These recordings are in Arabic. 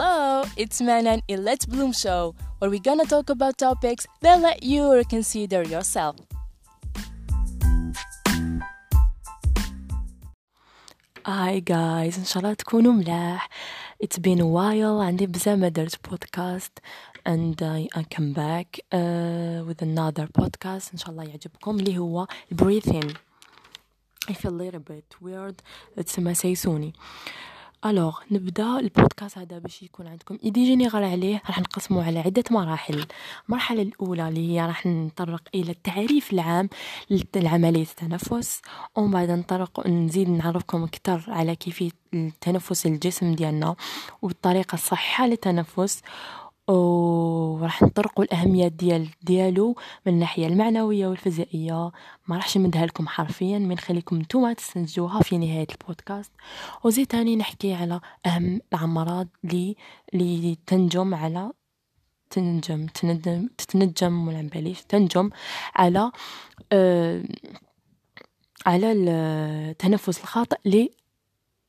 Hello, it's Manan in Let's Bloom Show, where we're gonna talk about topics that let you reconsider yourself. هاي جايز ان شاء الله تكونوا ملاح it's been a while عندي بزاف ما درت بودكاست and I, I come back uh, with another podcast ان شاء الله يعجبكم اللي هو breathing I feel a little bit weird تسمى سيسوني الوغ نبدأ البودكاست هذا باش يكون عندكم idée générale عليه. راح نقسمه على عدة مراحل. المرحلة الأولى اللي هي راح نطرق إلى التعريف العام لعمليه التنفس ومن بعد نطرق نزيد نعرفكم أكثر على كيفية التنفس الجسم ديالنا والطريقة الصحيحة للتنفس. وراح نطرقوا الأهميات ديال ديالو من الناحية المعنوية والفيزيائية. ما راحش نمدها لكم حرفيا من خليكم نتوما تستنتجوها في نهاية البودكاست. وزي تاني نحكي على أهم الأمراض اللي اللي تنجم على تنجم تنجم تتنجم ولا بليش تنجم على آه على التنفس الخاطئ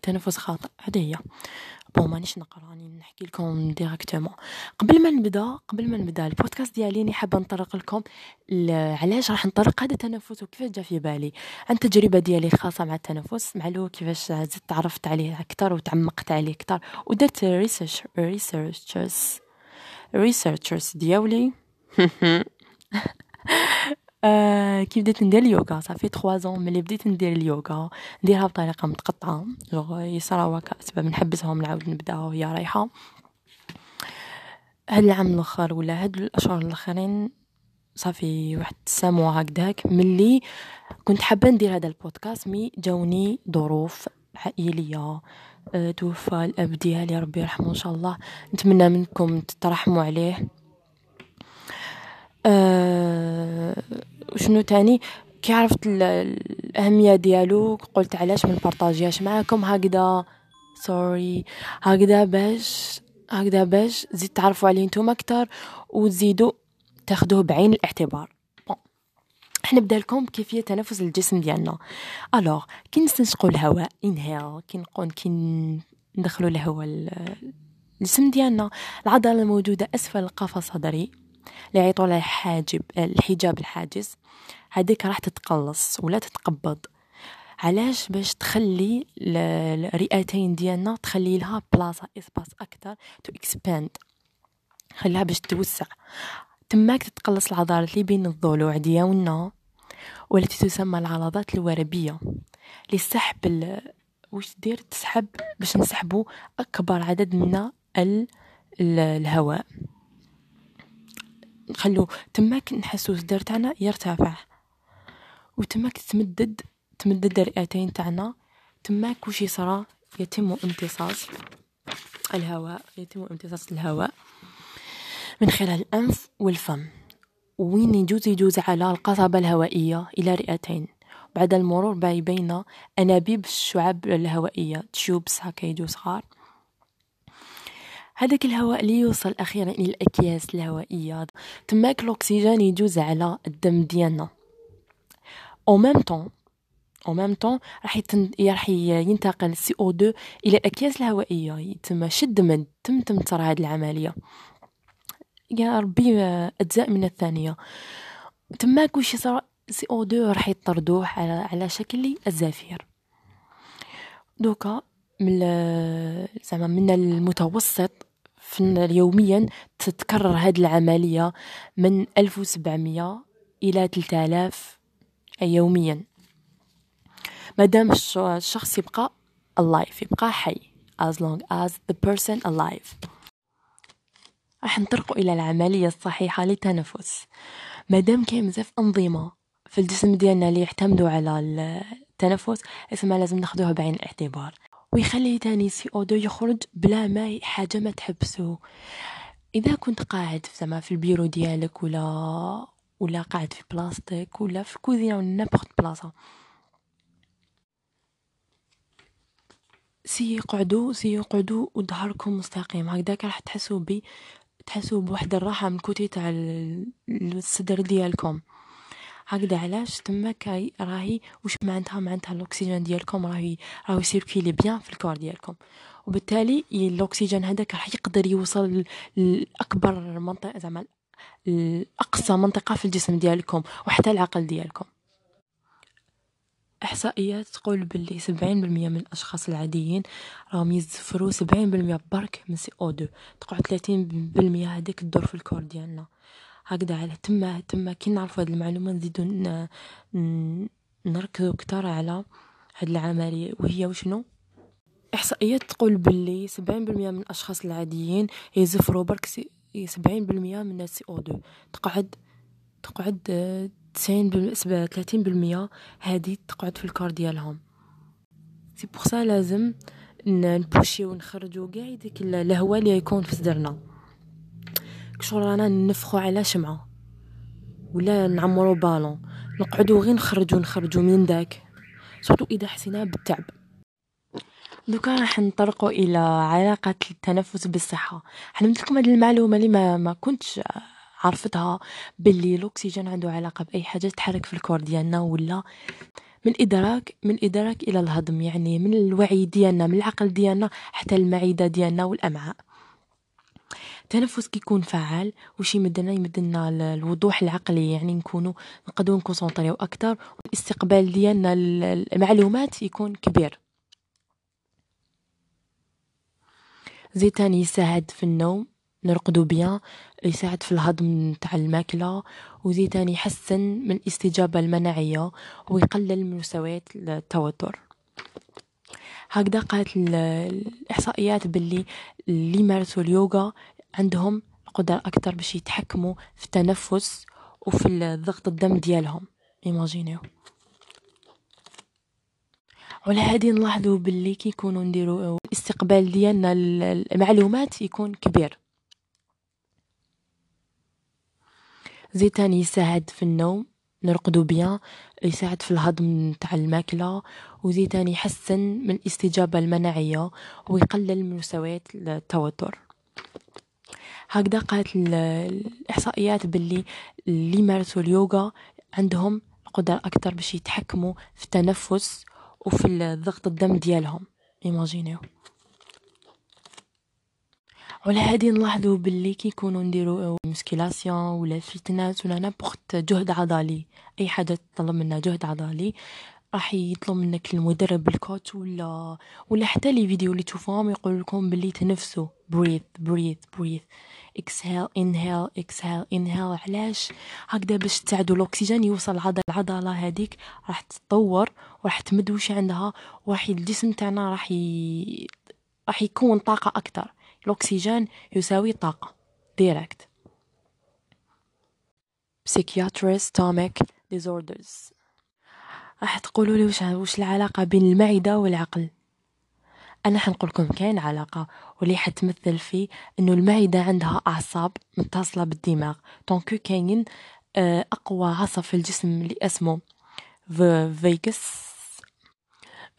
لتنفس خاطئ. هذه هي. Bon مانيش نقرأ راني نحكي لكم directement قبل ما نبدأ قبل ما نبدأ البودكاست ديالي ني حابة نطرق لكم علاش راح نطرق هذا التنفس وكيفاش جا في بالي. عن تجربة ديالي الخاصه مع التنفس مع لو كيفاش زدت تعرفت عليه أكثر وتعمقت عليه أكثر ودرت research researches researches ديالي. آه كي بديت ندير اليوغا؟ ça fait 3 ans ملي بديت ندير اليوغا نديرها بطريقة متقطعة. جوغ يصراو هكا اسباب نحبسهم نعاود نبدا وهي رايحة. هاد العام الأخر ولا هاد الأشهر الأخرين صافي واحد السامو هكداك ملي كنت حابة ندير هذا البودكاست. مي جاوني ظروف عائلية أه توفى الاب ديالي ربي يرحمه إن شاء الله. نتمنى منكم تترحموا عليه. أه وشنو تاني؟ كي عرفت الأهمية ديالو قلت علاش ما نبارطاجيهاش معاكم؟ هكذا سوري هكذا باش هكذا باش زيد تعرفوا عليه نتوما أكثر وتزيدوا تاخدوه بعين الاعتبار. Bon إحنا نبدا لكم كيفية تنفس الجسم ديالنا. Alors كي نستنشقوا الهواء انهيل كي نقول كي ندخلوا الهواء الجسم ديالنا العضلة الموجودة أسفل القفص الصدري اللي يعيطوا لها حاجب الحجاب الحاجز. هذيك راح تتقلص ولا تتقبض. علاش باش تخلي الرئتين ديالنا تخلي لها بلاصة espace أكثر to expand خليها باش توسع. تماك تتقلص العضلات اللي بين الضلوع ديالنا والتي تسمى العضلات الوربيه لسحب. وش دير؟ تسحب باش نسحبوا أكبر عدد من ال... الهواء. نخلو تماك نحسو الصدر تاعنا يرتفع. وتماك تمدد تمدد الرئتين تاعنا. تماك وش يصرى يتم امتصاص الهواء يتم امتصاص الهواء من خلال الأنف والفم. وين يجوز؟ يجوز على القصبة الهوائية إلى رئتين. بعد المرور بين أنابيب الشعب الهوائية تشوبس هكا يجو صغار. هذاك الهواء اللي يوصل أخيرا إلى الأكياس الهوائية. تماك الأكسجين يجوز على الدم ديالنا. au même temps au même temps راح. راح ينتقل CO2 إلى الأكياس الهوائية. يتم شد من تم تم ترى هذه العملية. يا ربي أجزاء من الثانية. تماك وش يصير؟ CO2 راح يطردوه على على شكل الزفير. Donc من زعما من المتوسط يوميا تتكرر هذه العملية من 1700 إلى 3000 يوميا. مادام الشخص يبقى alive يبقى حي as long as the person alive. راح نطرقوا إلى العملية الصحيحة للتنفس. مادام كاين بزاف أنظمة في الجسم ديالنا اللي يعتمدوا على التنفس اسمها لازم ناخدوها بعين الاعتبار. ويخلي تاني CO2 يخرج بلا ما حاجة ما تحبسو. إذا كنت قاعد زعما في البيرو ديالك ولا ولا قاعد في بلاصتك ولا في الكوزينه ولا n'importe بلاصة. سي قعدوا سي قعدوا وظهركم مستقيم هكذاك راح تحسوا بي تحسوا بواحد الراحة من côté تاع الصدر ديالكم. هكذا علاش تماك راهي واش معناتها معناتها الأكسجين ديالكم راهي راهو ي circuler bien في ال corps ديالكم. وبالتالي الأكسجين هذاك راح يقدر يوصل لأكبر منطقة زعما اقصى منطقة في الجسم ديالكم وحتى العقل ديالكم. إحصائيات تقول باللي 70% من الأشخاص العاديين راهم يزفروا 70% برك من CO2 تقعد 30% هذيك تدور في ال corps ديالنا. هكذا على تما تما كي نعرفوا هاد المعلومة نزيدو نركزو كتر على هاد العملية. وهي وشنو؟ احصائيات تقول باللي 70% من الأشخاص العاديين يزفروا برك 70% من ال CO2 تقعد تقعد تسعين بالمئة ثلاثين بالمية هادي تقعد في ال corps ديالهم. C'est pour ça لازم نبوشيو ونخرجو قاع ديك الهواء اللي يكون في صدرنا. كشغل رانا نفخو على شمعة. ولا نعمرو بالون. نقعدو غير نخرجو نخرجو من داك. surtout إذا حسينا بالتعب. donc راح نطرقوا إلى علاقة التنفس بالصحة. حنمد لكم هذه المعلومة اللي ما, ما كنتش عرفتها باللي الأكسجين عنده علاقة بأي حاجة تحرك في ال corps ديالنا ولا من الادراك من الادراك إلى الهضم. يعني من الوعي ديالنا من العقل ديالنا حتى المعدة ديالنا والأمعاء. التنفس كيكون فعال وش يمدنا؟ يمدنا الوضوح العقلي يعني نكونوا نقدروا نكونسونطريو أكثر والاستقبال ديالنا المعلومات يكون كبير. زي تاني يساعد في النوم نرقدو بيان يساعد في الهضم تاع الماكلة وزي تاني يحسن من الاستجابة المناعية ويقلل من مستويات التوتر. هكذا قالت الإحصائيات باللي اللي يمارسوا اليوغا عندهم قدرة أكتر باش يتحكموا في التنفس وفي ضغط الدم ديالهم. imaginez ولا هادي نلاحظوا باللي كي يكونوا نديروا الاستقبال ديالنا المعلومات يكون كبير. زي تاني يساعد في النوم نرقدو bien يساعد في الهضم تاع الماكلة وزي تاني يحسن من الاستجابة المناعية ويقلل من مستويات التوتر. هكذا قالت الإحصائيات باللي اللي يمارسوا اليوغا عندهم قدرة أكتر باش يتحكموا في التنفس وفي ضغط الدم ديالهم. imaginez ولا هادي نلاحظوا باللي كي يكونوا نديروا musculation ولا fitness ولا n'importe جهد عضلي. أي حاجة تطلب منا جهد عضلي راح يطلب منك المدرب ال coach ولا ولا حتى les vidéos اللي تشوفوهم يقول لكم باللي تنفسوا. breathe breathe breathe exhale inhale exhale inhale علاش؟ هكذا باش تساعدوا الأكسجين يوصل العضله العضلة هذيك راح تتطور وراح تمد وش عندها وراح الجسم تاعنا راح ي... راح يكون طاقة أكثر الأكسجين يساوي طاقة. direct psychiatric stomach disorders. راح تقولوا لي وش وش العلاقة بين المعدة والعقل. أنا حنقول لكم كاين علاقة واللي حتمثل في إنه المعدة عندها أعصاب متصلة بالدماغ. donc كاين آه، أقوى عصب في الجسم اللي اسمه vagus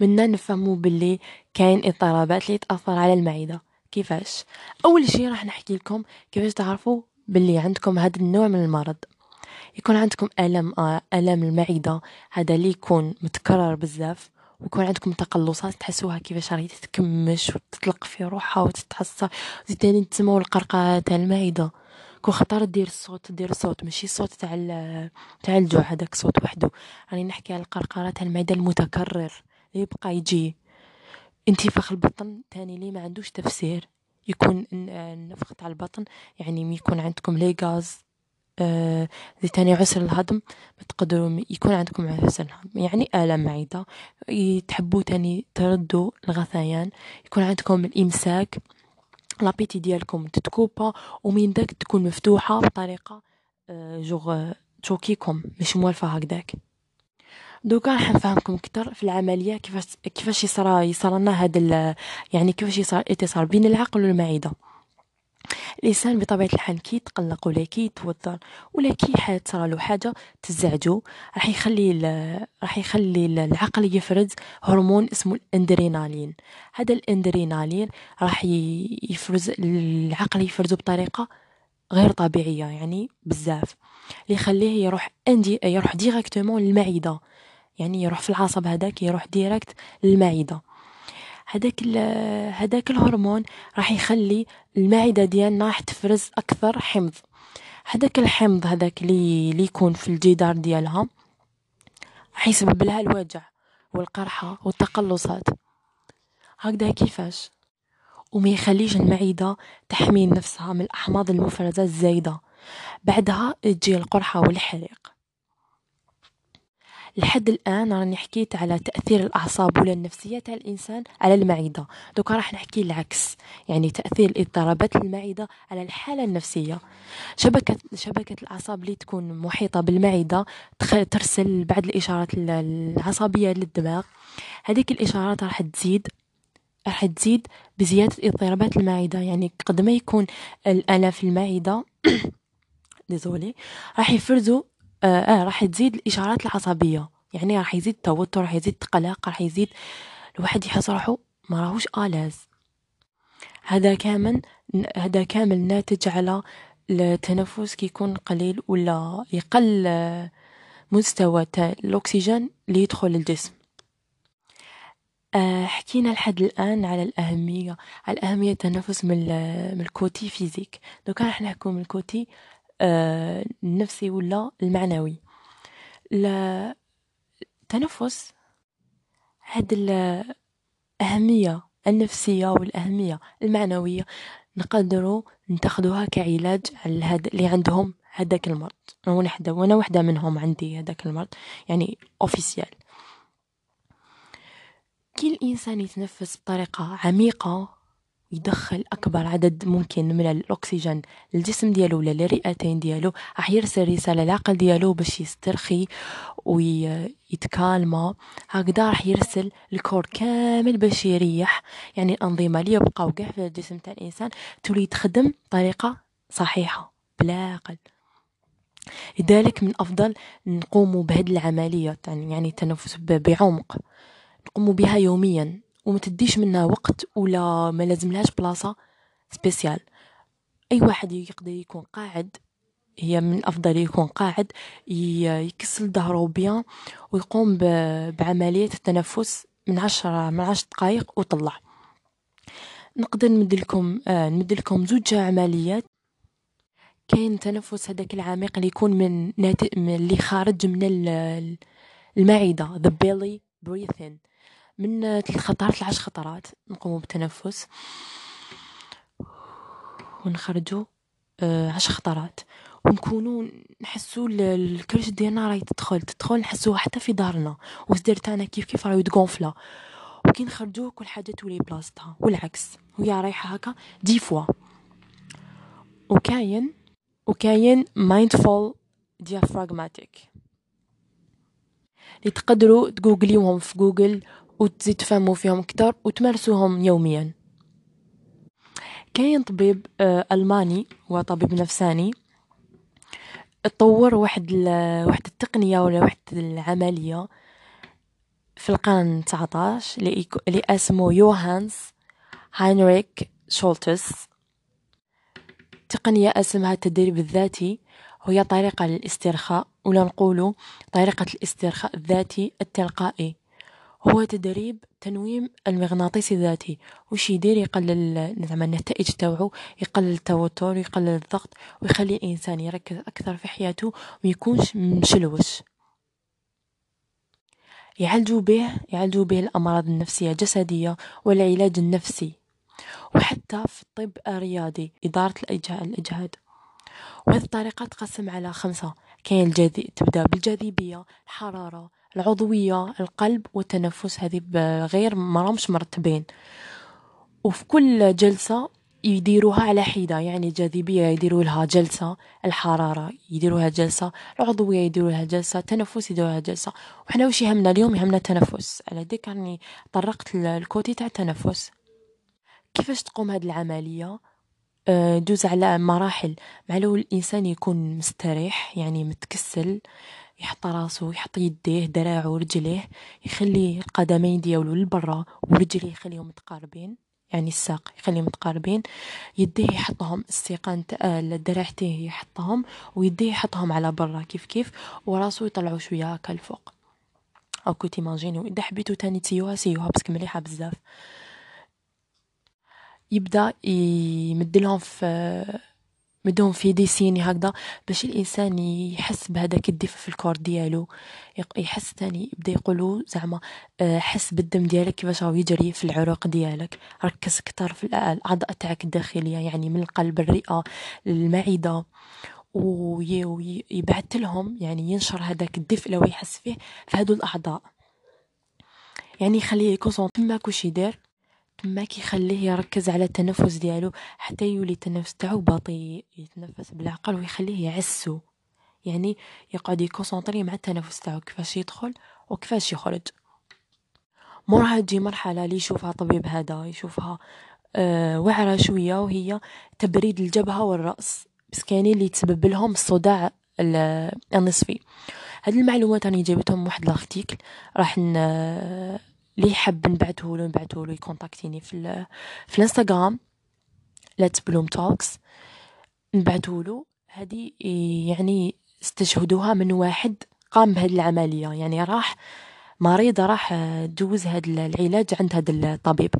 منا نفهمو باللي كاين اضطرابات اللي تأثر على المعدة. كيفاش؟ أول شيء راح نحكي لكم كيفاش تعرفوا باللي عندكم هذا النوع من المرض. يكون عندكم ألم آه، ألم المعدة. هذا اللي يكون متكرر بزاف. ويكون عندكم تقلصات تحسوها كيفاش راهي تتكمش وتطلق في روحها وتتحسر زيد تاني تسمعوا القرقره تاع المعدة. كون خطر دير الصوت دير الصوت. ماشي الصوت تاع تاع الجوع هذاك الصوت وحده. راني نحكي على القرقره تاع المعدة المتكرر. يبقى يجي. انتفاخ البطن تاني لي ما عندوش تفسير. يكون النفخ تاع البطن. يعني يكون عندكم لي غاز آه زي تاني عسر الهضم تقدروا يكون عندكم عسر الهضم. يعني آلام معدة تحبوا تاني تردوا الغثيان يكون عندكم الإمساك لابيتي ديالكم تتكوبا ومن داك تكون مفتوحة بطريقة آه جوغ تشوكيكم مش موالفة هكداك دوكا راح نفهمكم أكثر في العملية كيفاش كيفاش يصرى يصرى لنا هذا يعني كيفاش يصرى الاتصال بين العقل والمعدة. الإنسان بطبيعة الحال كي يتقلق ولا كي يتوتر ولا كي له حاجة تزعجو راح يخلي راح يخلي العقل يفرز هرمون اسمه الأندرينالين. هذا الأندرينالين راح يفرز العقل يفرزه بطريقة غير طبيعية يعني بزاف اللي يخليه يروح أندي يروح directement للمعدة. يعني يروح في العصب هذاك يروح direct للمعدة. هداك هداك الهرمون راح يخلي المعدة ديالنا راح تفرز أكثر حمض. هداك الحمض هداك اللي اللي يكون في الجدار ديالها راح يسبب لها الوجع والقرحة والتقلصات. هكذا كيفاش؟ وما يخليش المعدة تحمي نفسها من الأحماض المفرزة الزايدة. بعدها تجي القرحة والحريق. لحد الآن راني حكيت على تأثير الأعصاب ولا النفسية تاع الإنسان على المعدة. دوكا راح نحكي العكس. يعني تأثير اضطرابات المعدة على الحالة النفسية. شبكة شبكة الأعصاب اللي تكون محيطة بالمعدة ترسل بعض الإشارات العصبية للدماغ. هذيك الإشارات راح تزيد راح تزيد بزيادة اضطرابات المعدة. يعني قد ما يكون الآلام في المعدة ديزولي راح يفرزوا آه, آه راح تزيد الإشارات العصبية. يعني راح يزيد التوتر راح يزيد القلق راح يزيد الواحد يحس روحو ما راهوش آلاز. هذا كامل هذا كامل ناتج على التنفس كيكون قليل ولا يقل مستوى تاع الأكسجين اللي يدخل الجسم. آه حكينا لحد الآن على الأهمية على أهمية التنفس من, من ال côté physique. donc راح نحكو من ال côté. النفسي ولا المعنوي. التنفس هاد الأهمية النفسية والأهمية المعنوية نقدروا نتخذوها كعلاج على هاد اللي عندهم هداك المرض. أنا وحدة وأنا وحدة منهم عندي هداك المرض يعني أوفيسيال كي الإنسان يتنفس بطريقة عميقة يدخل أكبر عدد ممكن من الأكسجين للجسم ديالو ولا للرئتين ديالو. راح يرسل رسالة للعقل ديالو باش يسترخي ويتكالما. هكذا راح يرسل الكور كامل باش يريح. يعني الأنظمة اللي يبقاو كاع في الجسم تاع الإنسان تولي تخدم بطريقة صحيحة بلا عقل. لذلك من أفضل نقوم بهذه العملية يعني التنفس بعمق. نقوم بها يوميا. وما تديش منها وقت ولا ما لازملهاش بلاصة سبيسيال. أي واحد يقدر يكون قاعد هي من الأفضل يكون قاعد يكسل ظهره بيان ويقوم بعملية التنفس من عشرة من عشر دقائق وطلع. نقدر نمد لكم آه زوج عمليات. كاين تنفس هذاك العميق اللي يكون من, نات... من اللي خارج من المعدة the belly breathing. من ثلاث خطرات لعشر خطرات نقوم بالتنفس. ونخرجوا آه عشر خطرات. ونكونوا نحسوا الكرش ديالنا راهي تدخل تدخل نحسوها حتى في دارنا. والصدر تاعنا كيف كيف راهو يتغونفلا وكي نخرجوا كل حاجة تولي بلاصتها. والعكس وهي رايحة هكا des fois. وكاين وكاين mindful diaphragmatic اللي تقدروا تجوجليوهم في جوجل وتزيد تفهموا فيهم أكثر وتمارسوهم يوميا. كاين طبيب آه، ألماني هو طبيب نفساني. طور واحد واحد التقنية ولا واحد العملية في القرن 19 اللي اسمه يوهانس هاينريك شولتس. تقنية اسمها التدريب الذاتي وهي طريقة للاسترخاء ولا نقولوا طريقة الاسترخاء الذاتي التلقائي. هو تدريب تنويم المغناطيسي الذاتي وش يدير؟ يقلل زعما النتائج تاوعو يقلل التوتر ويقلل الضغط ويخلي الإنسان يركز أكثر في حياته وميكونش مشلوش. يعالجوا به يعالجوا به الأمراض النفسية الجسدية والعلاج النفسي وحتى في الطب الرياضي إدارة الإجهاد. وهذه الطريقة تقسم على خمسة كاين الجذي تبدأ بالجاذبية الحرارة العضوية القلب والتنفس هذه بغير مرامش مرتبين. وفي كل جلسة يديروها على حدة يعني الجاذبية يديروا لها جلسة الحرارة يديروها جلسة العضوية يديروا لها جلسة التنفس يديروا لها جلسة. وحنا وش يهمنا اليوم؟ يهمنا التنفس. على ديك راني طرقت ال côté تاع التنفس. كيفاش تقوم هذه العملية؟ آه، douze على مراحل. مع الإنسان يكون مستريح يعني متكسل. يحط راسو يحط يديه دراعو ورجليه يخلي القدمين ديالو للبرا ورجليه يخليهم متقاربين يعني الساق يخليهم متقاربين. يديه يحطهم السيقان تاع دراعتيه يحطهم ويديه يحطهم على برا كيف كيف وراسو يطلعو شوية هكا الفوق أو كنت تيماجينيو اذا حبيتو تاني تسيوها سيوها باسكو مليحه بزاف يبدا يمدلهم في مدهم في ديسيني هكذا باش الإنسان يحس بهذاك الدفء في الكور ديالو يحس تاني يبدا يقولوا زعما آه، حس بالدم ديالك كيفاش راهو يجري في العروق ديالك. ركز أكثر في الأعضاء تاعك الداخلية يعني من القلب الرئة المعدة ويبعث لهم يعني ينشر هذاك الدفء لو يحس فيه في هذو الأعضاء. يعني يخليه يكون تما كلشي دار تما كيخليه يركز على التنفس ديالو حتى يولي التنفس تاعو بطيء يتنفس بالعقل ويخليه يعسو. يعني يقعد يكونسونطري مع التنفس تاعو كيفاش يدخل وكيفاش يخرج. موراها تجي مرحلة اللي يشوفها طبيب هذا يشوفها آه وعرة شوية وهي تبريد الجبهة والرأس. بس كاينين اللي تسبب لهم الصداع النصفي. هاد المعلومات راني جايبتهم واحد l'article راح اللي يحب نبعته له ي contacter يني في في الإنستغرام. let's bloom talks نبعته له. هذه يعني استشهدوها من واحد قام بهذه العملية. يعني راح مريضة راح تجوز هذا العلاج عند هذا الطبيب.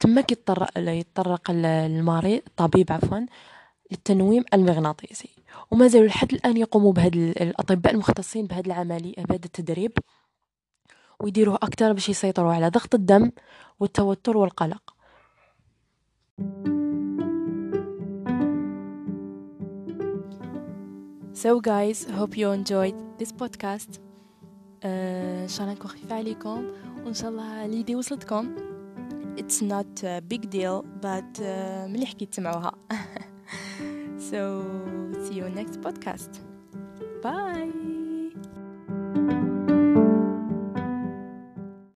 تما كيطرق يتطرق المريض الطبيب عفوا للتنويم المغناطيسي. وما زالوا لحد الآن يقوموا بهذا الأطباء المختصين بهذه العملية بهذا التدريب. ويديروه أكتر باش يسيطروا على ضغط الدم والتوتر والقلق So guys, hope you enjoyed this podcast. ان شاء الله نكون خفيفة عليكم وان شاء الله اليدي وصلتكم. It's not a big deal but uh, مليح كي تسمعوها. so see you next podcast. Bye.